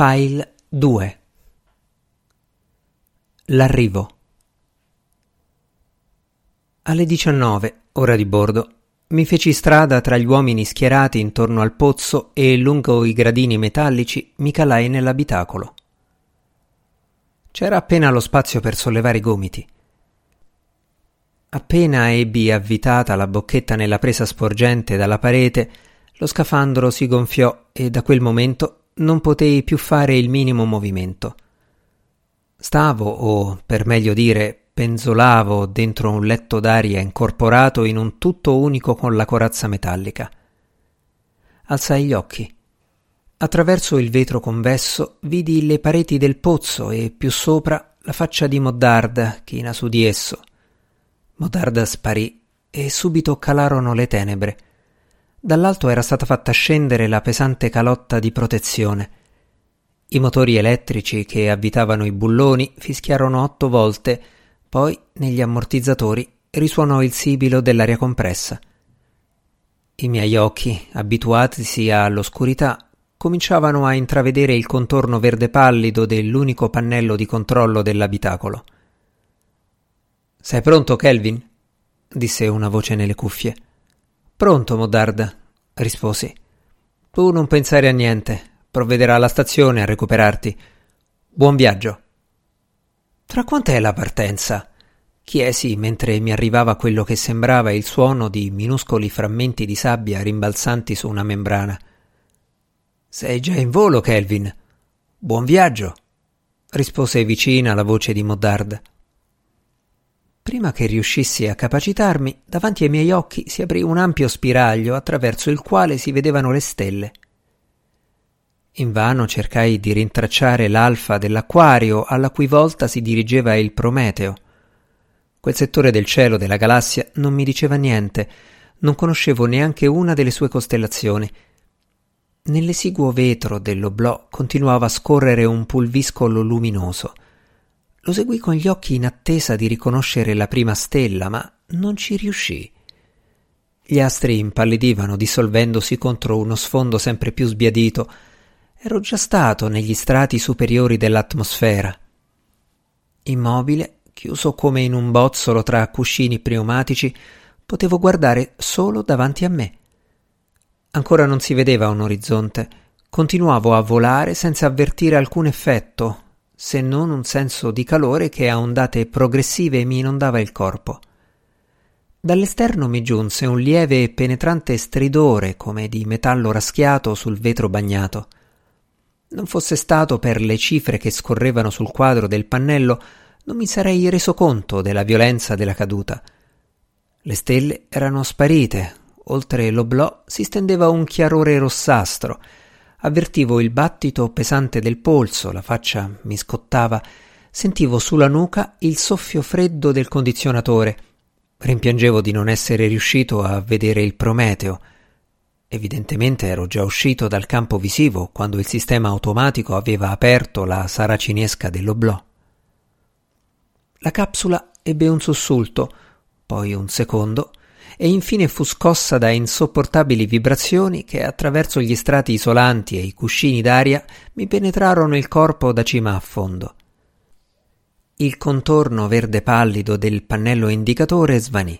File 2 L'arrivo Alle 19, ora di bordo, mi feci strada tra gli uomini schierati intorno al pozzo e lungo i gradini metallici mi calai nell'abitacolo. C'era appena lo spazio per sollevare i gomiti. Appena ebbi avvitata la bocchetta nella presa sporgente dalla parete, lo scafandro si gonfiò e da quel momento non potei più fare il minimo movimento. Stavo, o per meglio dire, penzolavo dentro un letto d'aria incorporato in un tutto unico con la corazza metallica. Alzai gli occhi. Attraverso il vetro convesso vidi le pareti del pozzo e più sopra la faccia di Moddard china su di esso. Moddard sparì e subito calarono le tenebre. Dall'alto era stata fatta scendere la pesante calotta di protezione. I motori elettrici che avvitavano i bulloni fischiarono otto volte, poi negli ammortizzatori risuonò il sibilo dell'aria compressa. I miei occhi, abituatisi all'oscurità, cominciavano a intravedere il contorno verde pallido dell'unico pannello di controllo dell'abitacolo. Sei pronto, Kelvin? disse una voce nelle cuffie. Pronto, Moddard, risposi. Tu non pensare a niente. Provvederà alla stazione a recuperarti. Buon viaggio. Tra quant'è la partenza? chiesi mentre mi arrivava quello che sembrava il suono di minuscoli frammenti di sabbia rimbalzanti su una membrana. Sei già in volo, Kelvin. Buon viaggio, rispose vicina la voce di Moddard. Prima che riuscissi a capacitarmi, davanti ai miei occhi si aprì un ampio spiraglio attraverso il quale si vedevano le stelle. Invano cercai di rintracciare l'alfa dell'acquario alla cui volta si dirigeva il Prometeo. Quel settore del cielo della galassia non mi diceva niente, non conoscevo neanche una delle sue costellazioni. Nell'esiguo vetro dell'oblò continuava a scorrere un pulviscolo luminoso. Lo seguì con gli occhi in attesa di riconoscere la prima stella, ma non ci riuscì. Gli astri impallidivano, dissolvendosi contro uno sfondo sempre più sbiadito. Ero già stato negli strati superiori dell'atmosfera. Immobile, chiuso come in un bozzolo tra cuscini pneumatici, potevo guardare solo davanti a me. Ancora non si vedeva un orizzonte. Continuavo a volare senza avvertire alcun effetto, se non un senso di calore che a ondate progressive mi inondava il corpo. Dall'esterno mi giunse un lieve e penetrante stridore come di metallo raschiato sul vetro bagnato. Non fosse stato per le cifre che scorrevano sul quadro del pannello, non mi sarei reso conto della violenza della caduta. Le stelle erano sparite, oltre l'oblò si stendeva un chiarore rossastro, Avvertivo il battito pesante del polso, la faccia mi scottava, sentivo sulla nuca il soffio freddo del condizionatore. Rimpiangevo di non essere riuscito a vedere il Prometeo. Evidentemente ero già uscito dal campo visivo quando il sistema automatico aveva aperto la saracinesca dell'oblò. La capsula ebbe un sussulto, poi un secondo, e infine fu scossa da insopportabili vibrazioni che attraverso gli strati isolanti e i cuscini d'aria mi penetrarono il corpo da cima a fondo. Il contorno verde pallido del pannello indicatore svanì.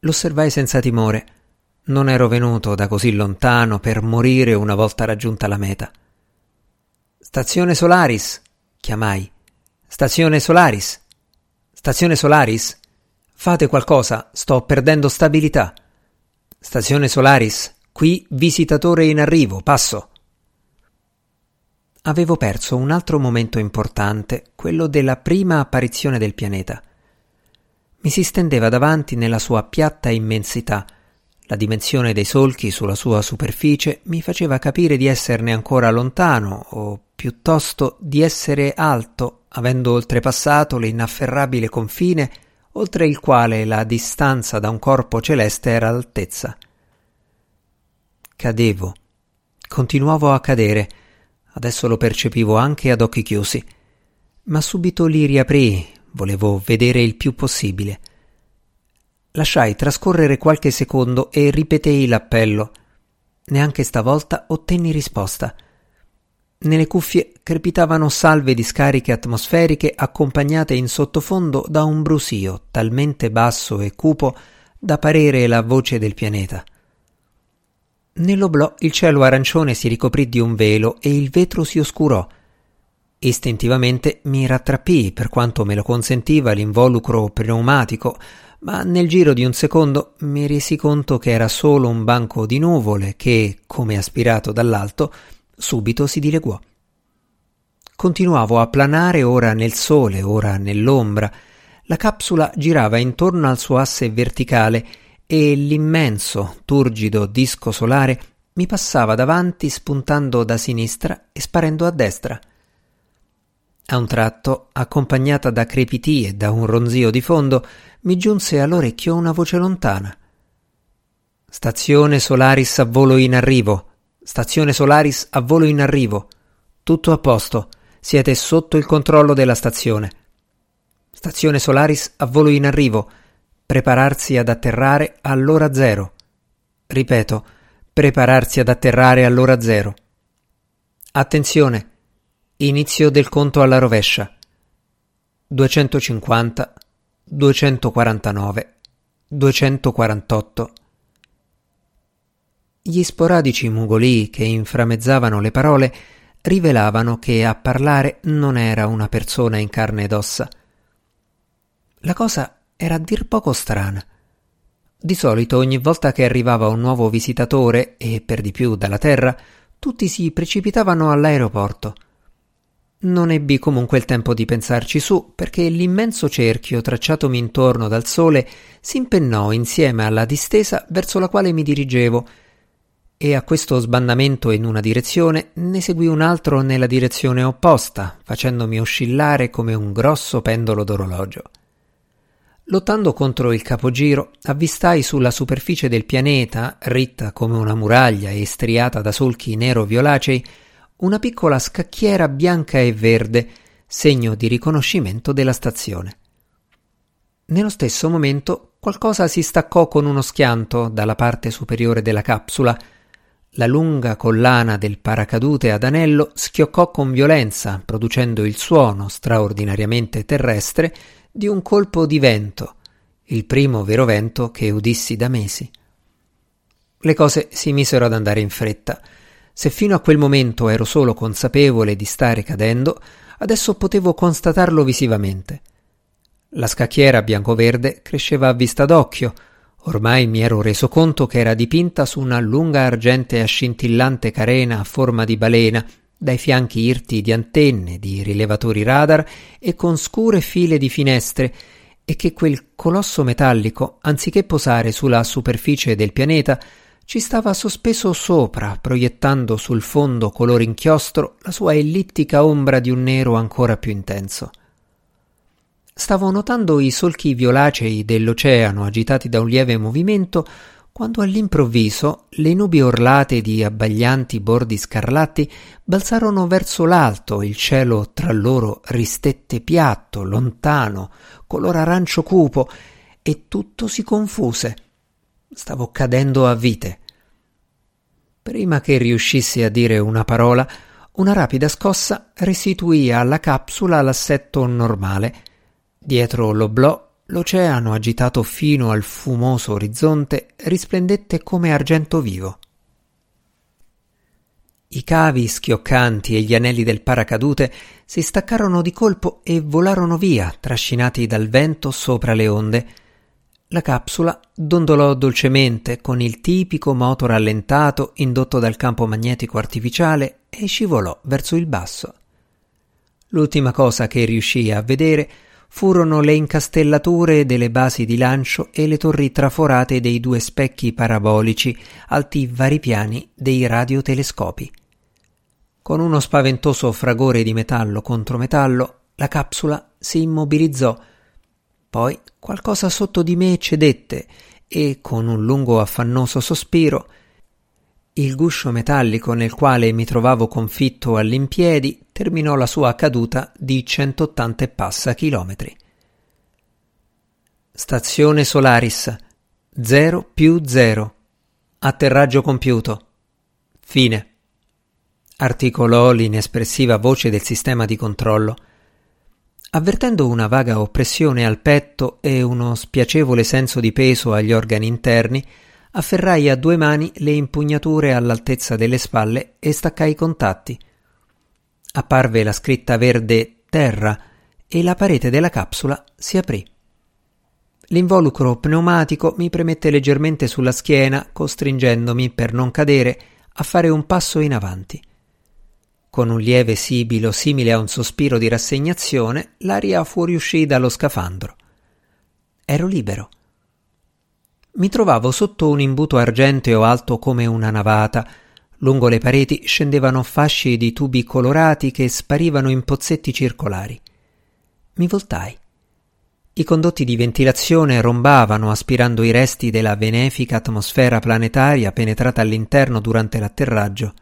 L'osservai senza timore. Non ero venuto da così lontano per morire una volta raggiunta la meta. Stazione Solaris, chiamai. Stazione Solaris. Stazione Solaris. Fate qualcosa, sto perdendo stabilità. Stazione Solaris, qui visitatore in arrivo, passo. Avevo perso un altro momento importante, quello della prima apparizione del pianeta. Mi si stendeva davanti nella sua piatta immensità. La dimensione dei solchi sulla sua superficie mi faceva capire di esserne ancora lontano, o piuttosto di essere alto, avendo oltrepassato l'inafferrabile confine oltre il quale la distanza da un corpo celeste era altezza. Cadevo. Continuavo a cadere. Adesso lo percepivo anche ad occhi chiusi. Ma subito li riaprii, volevo vedere il più possibile. Lasciai trascorrere qualche secondo e ripetei l'appello. Neanche stavolta ottenni risposta. Nelle cuffie crepitavano salve di scariche atmosferiche accompagnate in sottofondo da un brusio talmente basso e cupo da parere la voce del pianeta. Nell'oblò il cielo arancione si ricoprì di un velo e il vetro si oscurò. Istintivamente mi rattrappii per quanto me lo consentiva l'involucro pneumatico, ma nel giro di un secondo mi resi conto che era solo un banco di nuvole che, come aspirato dall'alto, subito si dileguò. Continuavo a planare ora nel sole, ora nell'ombra. La capsula girava intorno al suo asse verticale e l'immenso, turgido disco solare mi passava davanti spuntando da sinistra e sparendo a destra. A un tratto, accompagnata da crepitì e da un ronzio di fondo, mi giunse all'orecchio una voce lontana. Stazione Solaris a volo in arrivo. Stazione Solaris a volo in arrivo. Tutto a posto. Siete sotto il controllo della stazione. Stazione Solaris a volo in arrivo. Prepararsi ad atterrare all'ora zero. Ripeto, prepararsi ad atterrare all'ora zero. Attenzione. Inizio del conto alla rovescia. 250, 249, 248. Gli sporadici mugolii che inframezzavano le parole rivelavano che a parlare non era una persona in carne ed ossa. La cosa era a dir poco strana. Di solito ogni volta che arrivava un nuovo visitatore, e per di più dalla Terra, tutti si precipitavano all'aeroporto. Non ebbi comunque il tempo di pensarci su, perché l'immenso cerchio tracciatomi intorno dal sole si impennò insieme alla distesa verso la quale mi dirigevo, e a questo sbandamento in una direzione ne seguì un altro nella direzione opposta, facendomi oscillare come un grosso pendolo d'orologio. Lottando contro il capogiro, avvistai sulla superficie del pianeta, ritta come una muraglia e striata da solchi nero-violacei, una piccola scacchiera bianca e verde, segno di riconoscimento della stazione. Nello stesso momento qualcosa si staccò con uno schianto dalla parte superiore della capsula, la lunga collana del paracadute ad anello schioccò con violenza, producendo il suono straordinariamente terrestre di un colpo di vento, il primo vero vento che udissi da mesi. Le cose si misero ad andare in fretta. Se fino a quel momento ero solo consapevole di stare cadendo, adesso potevo constatarlo visivamente. La scacchiera bianco-verde cresceva a vista d'occhio, Ormai mi ero reso conto che era dipinta su una lunga argentea scintillante carena a forma di balena, dai fianchi irti di antenne, di rilevatori radar e con scure file di finestre, e che quel colosso metallico, anziché posare sulla superficie del pianeta, ci stava sospeso sopra, proiettando sul fondo color inchiostro la sua ellittica ombra di un nero ancora più intenso. Stavo notando i solchi violacei dell'oceano agitati da un lieve movimento quando all'improvviso le nubi orlate di abbaglianti bordi scarlatti balzarono verso l'alto, il cielo tra loro ristette piatto, lontano, color arancio cupo, e tutto si confuse. Stavo cadendo a vite. Prima che riuscissi a dire una parola, una rapida scossa restituì alla capsula l'assetto normale Dietro l'oblò l'oceano agitato fino al fumoso orizzonte risplendette come argento vivo. I cavi schioccante e gli anelli del paracadute si staccarono di colpo e volarono via, trascinati dal vento sopra le onde. La capsula dondolò dolcemente con il tipico moto rallentato indotto dal campo magnetico artificiale e scivolò verso il basso. L'ultima cosa che riuscii a vedere furono le incastellature delle basi di lancio e le torri traforate dei due specchi parabolici alti vari piani dei radiotelescopi. Con uno spaventoso fragore di metallo contro metallo, la capsula si immobilizzò. Poi qualcosa sotto di me cedette e, con un lungo affannoso sospiro, il guscio metallico nel quale mi trovavo confitto all'impiedi terminò la sua caduta di 180 e passa chilometri. Stazione Solaris 0 più 0 Atterraggio compiuto. Fine. articolò l'inespressiva voce del sistema di controllo. Avvertendo una vaga oppressione al petto e uno spiacevole senso di peso agli organi interni, afferrai a due mani le impugnature all'altezza delle spalle e staccai i contatti. Apparve la scritta verde Terra e la parete della capsula si aprì. L'involucro pneumatico mi premette leggermente sulla schiena, costringendomi, per non cadere, a fare un passo in avanti. Con un lieve sibilo simile a un sospiro di rassegnazione, l'aria fuoriuscì dallo scafandro. Ero libero. Mi trovavo sotto un imbuto argenteo alto come una navata. Lungo le pareti scendevano fasci di tubi colorati che sparivano in pozzetti circolari. Mi voltai. I condotti di ventilazione rombavano aspirando i resti della benefica atmosfera planetaria penetrata all'interno durante l'atterraggio.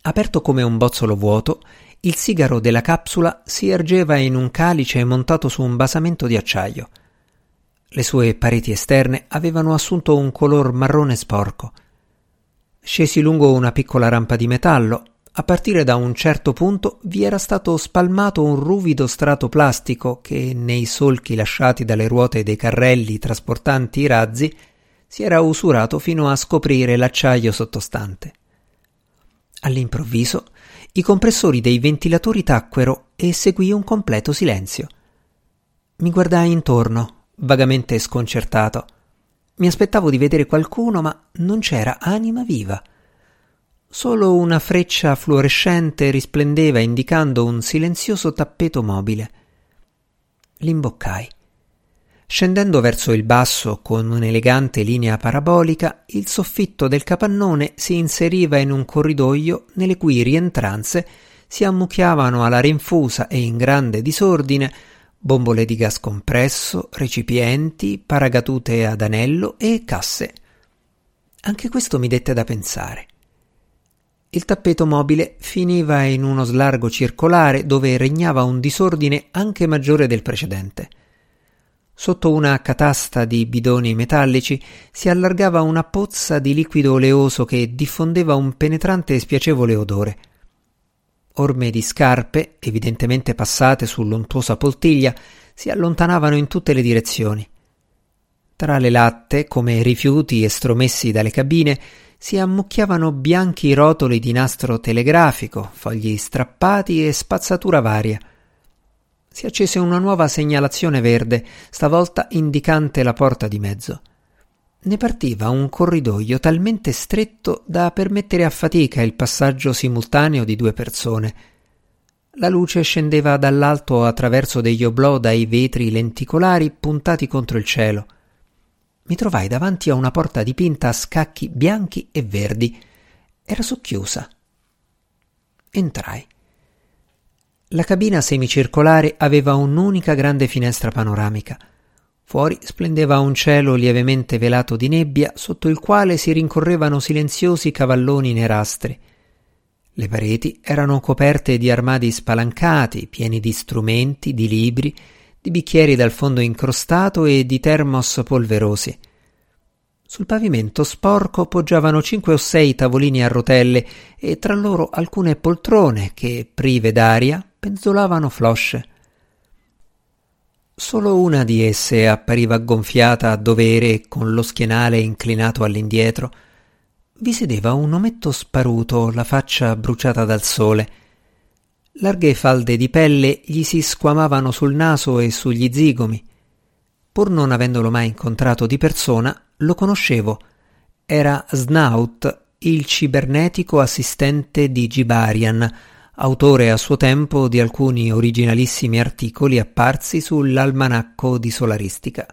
Aperto come un bozzolo vuoto, il sigaro della capsula si ergeva in un calice montato su un basamento di acciaio. Le sue pareti esterne avevano assunto un color marrone sporco. Scesi lungo una piccola rampa di metallo. A partire da un certo punto vi era stato spalmato un ruvido strato plastico che, nei solchi lasciati dalle ruote dei carrelli trasportanti i razzi, si era usurato fino a scoprire l'acciaio sottostante. All'improvviso i compressori dei ventilatori tacquero e seguì un completo silenzio. Mi guardai intorno, vagamente sconcertato. Mi aspettavo di vedere qualcuno, ma non c'era anima viva. Solo una freccia fluorescente risplendeva indicando un silenzioso tappeto mobile. L'imboccai. Scendendo verso il basso con un'elegante linea parabolica, il soffitto del capannone si inseriva in un corridoio nelle cui rientranze si ammucchiavano alla rinfusa e in grande disordine bombole di gas compresso, recipienti, paragatute ad anello e casse. Anche questo mi dette da pensare. Il tappeto mobile finiva in uno slargo circolare dove regnava un disordine anche maggiore del precedente. Sotto una catasta di bidoni metallici si allargava una pozza di liquido oleoso che diffondeva un penetrante e spiacevole odore. Orme di scarpe, evidentemente passate sull'untuosa poltiglia, si allontanavano in tutte le direzioni. Tra le latte, come rifiuti estromessi dalle cabine, si ammucchiavano bianchi rotoli di nastro telegrafico, fogli strappati e spazzatura varia si accese una nuova segnalazione verde, stavolta indicante la porta di mezzo. Ne partiva un corridoio talmente stretto da permettere a fatica il passaggio simultaneo di due persone. La luce scendeva dall'alto attraverso degli oblò dai vetri lenticolari puntati contro il cielo. Mi trovai davanti a una porta dipinta a scacchi bianchi e verdi. Era socchiusa. Entrai. La cabina semicircolare aveva un'unica grande finestra panoramica. Fuori splendeva un cielo lievemente velato di nebbia, sotto il quale si rincorrevano silenziosi cavalloni nerastri. Le pareti erano coperte di armadi spalancati, pieni di strumenti, di libri, di bicchieri dal fondo incrostato e di termos polverosi. Sul pavimento sporco poggiavano cinque o sei tavolini a rotelle e tra loro alcune poltrone che, prive d'aria, penzolavano flosce. Solo una di esse appariva gonfiata a dovere e con lo schienale inclinato all'indietro. Vi sedeva un ometto sparuto, la faccia bruciata dal sole. Larghe falde di pelle gli si squamavano sul naso e sugli zigomi. Pur non avendolo mai incontrato di persona, lo conoscevo. Era Snout, il cibernetico assistente di Gibarian, autore a suo tempo di alcuni originalissimi articoli apparsi sull'almanacco di solaristica.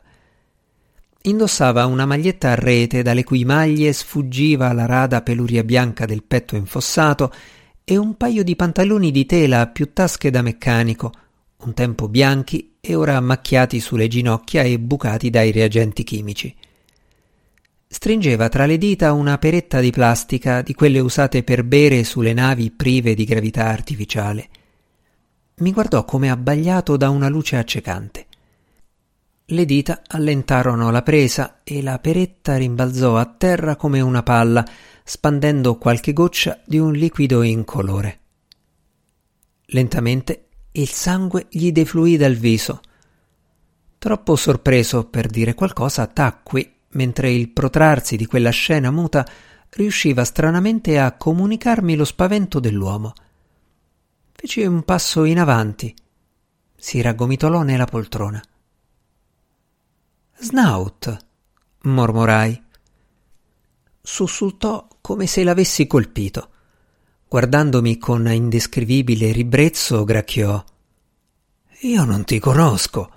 Indossava una maglietta a rete dalle cui maglie sfuggiva la rada peluria bianca del petto infossato e un paio di pantaloni di tela più tasche da meccanico, un tempo bianchi e ora macchiati sulle ginocchia e bucati dai reagenti chimici. Stringeva tra le dita una peretta di plastica di quelle usate per bere sulle navi prive di gravità artificiale. Mi guardò come abbagliato da una luce accecante. Le dita allentarono la presa e la peretta rimbalzò a terra come una palla, spandendo qualche goccia di un liquido incolore. Lentamente il sangue gli defluì dal viso. Troppo sorpreso per dire qualcosa, tacqui mentre il protrarsi di quella scena muta riusciva stranamente a comunicarmi lo spavento dell'uomo. Feci un passo in avanti. Si raggomitolò nella poltrona. Snout, mormorai. Sussultò come se l'avessi colpito. Guardandomi con indescrivibile ribrezzo, gracchiò. Io non ti conosco.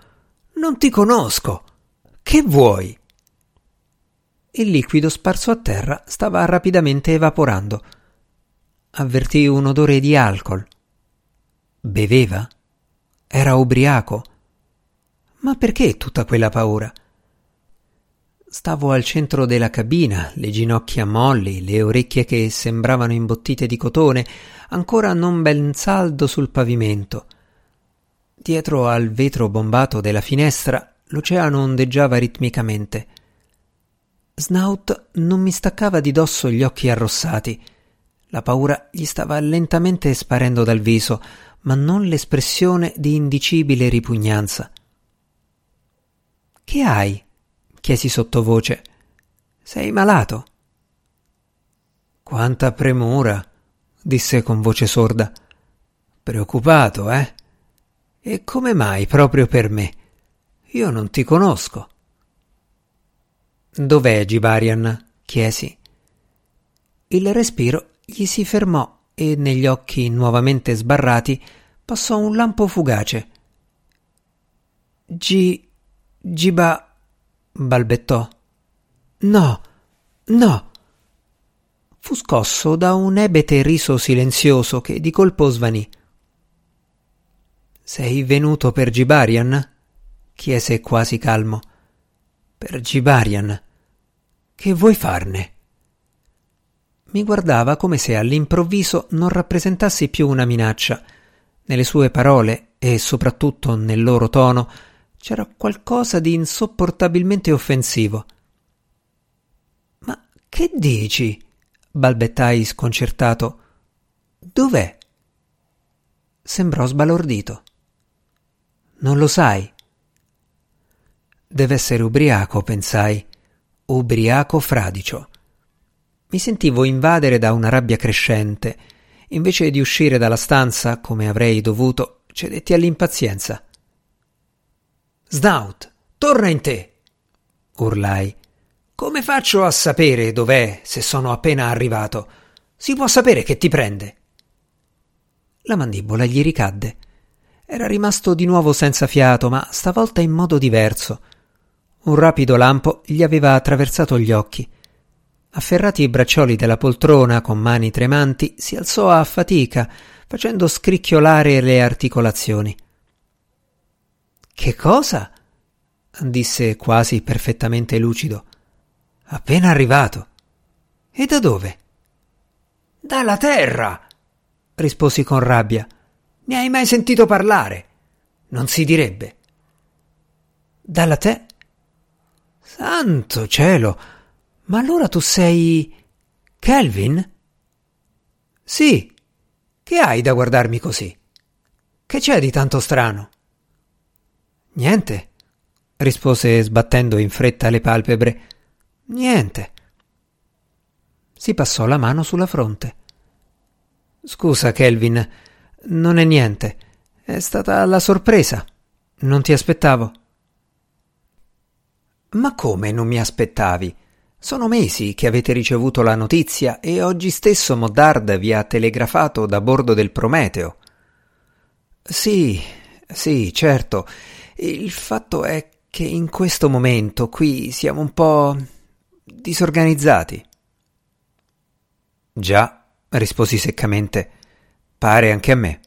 Non ti conosco. Che vuoi? Il liquido sparso a terra stava rapidamente evaporando. Avvertì un odore di alcol. Beveva? Era ubriaco? Ma perché tutta quella paura? Stavo al centro della cabina, le ginocchia molli, le orecchie che sembravano imbottite di cotone, ancora non ben saldo sul pavimento. Dietro al vetro bombato della finestra l'oceano ondeggiava ritmicamente. Snout non mi staccava di dosso gli occhi arrossati. La paura gli stava lentamente sparendo dal viso, ma non l'espressione di indicibile ripugnanza. Che hai? chiesi sottovoce. Sei malato? Quanta premura, disse con voce sorda. Preoccupato, eh? E come mai proprio per me? Io non ti conosco. Dov'è Gibarian? chiesi. Il respiro gli si fermò e negli occhi nuovamente sbarrati passò un lampo fugace. Gi. Giba balbettò. No, no. Fu scosso da un ebete riso silenzioso che di colpo svanì. Sei venuto per Gibarian? chiese quasi calmo. Per Gibarian. Che vuoi farne? Mi guardava come se all'improvviso non rappresentassi più una minaccia. Nelle sue parole e soprattutto nel loro tono c'era qualcosa di insopportabilmente offensivo. Ma che dici? balbettai sconcertato. Dov'è? Sembrò sbalordito. Non lo sai? Deve essere ubriaco, pensai. Ubriaco fradicio. Mi sentivo invadere da una rabbia crescente. Invece di uscire dalla stanza, come avrei dovuto, cedetti all'impazienza. Snout, torna in te! urlai. Come faccio a sapere dov'è se sono appena arrivato? Si può sapere che ti prende. La mandibola gli ricadde. Era rimasto di nuovo senza fiato, ma stavolta in modo diverso. Un rapido lampo gli aveva attraversato gli occhi. Afferrati i braccioli della poltrona con mani tremanti, si alzò a fatica, facendo scricchiolare le articolazioni. Che cosa? disse quasi perfettamente lucido. Appena arrivato. E da dove? Dalla terra, risposi con rabbia. Ne hai mai sentito parlare? Non si direbbe. Dalla te? Santo cielo! Ma allora tu sei. Kelvin? Sì. Che hai da guardarmi così? Che c'è di tanto strano? Niente, rispose sbattendo in fretta le palpebre. Niente. Si passò la mano sulla fronte. Scusa, Kelvin, non è niente. È stata la sorpresa. Non ti aspettavo. Ma come non mi aspettavi? Sono mesi che avete ricevuto la notizia e oggi stesso Moddard vi ha telegrafato da bordo del Prometeo. Sì, sì, certo. Il fatto è che in questo momento qui siamo un po' disorganizzati. Già, risposi seccamente, pare anche a me.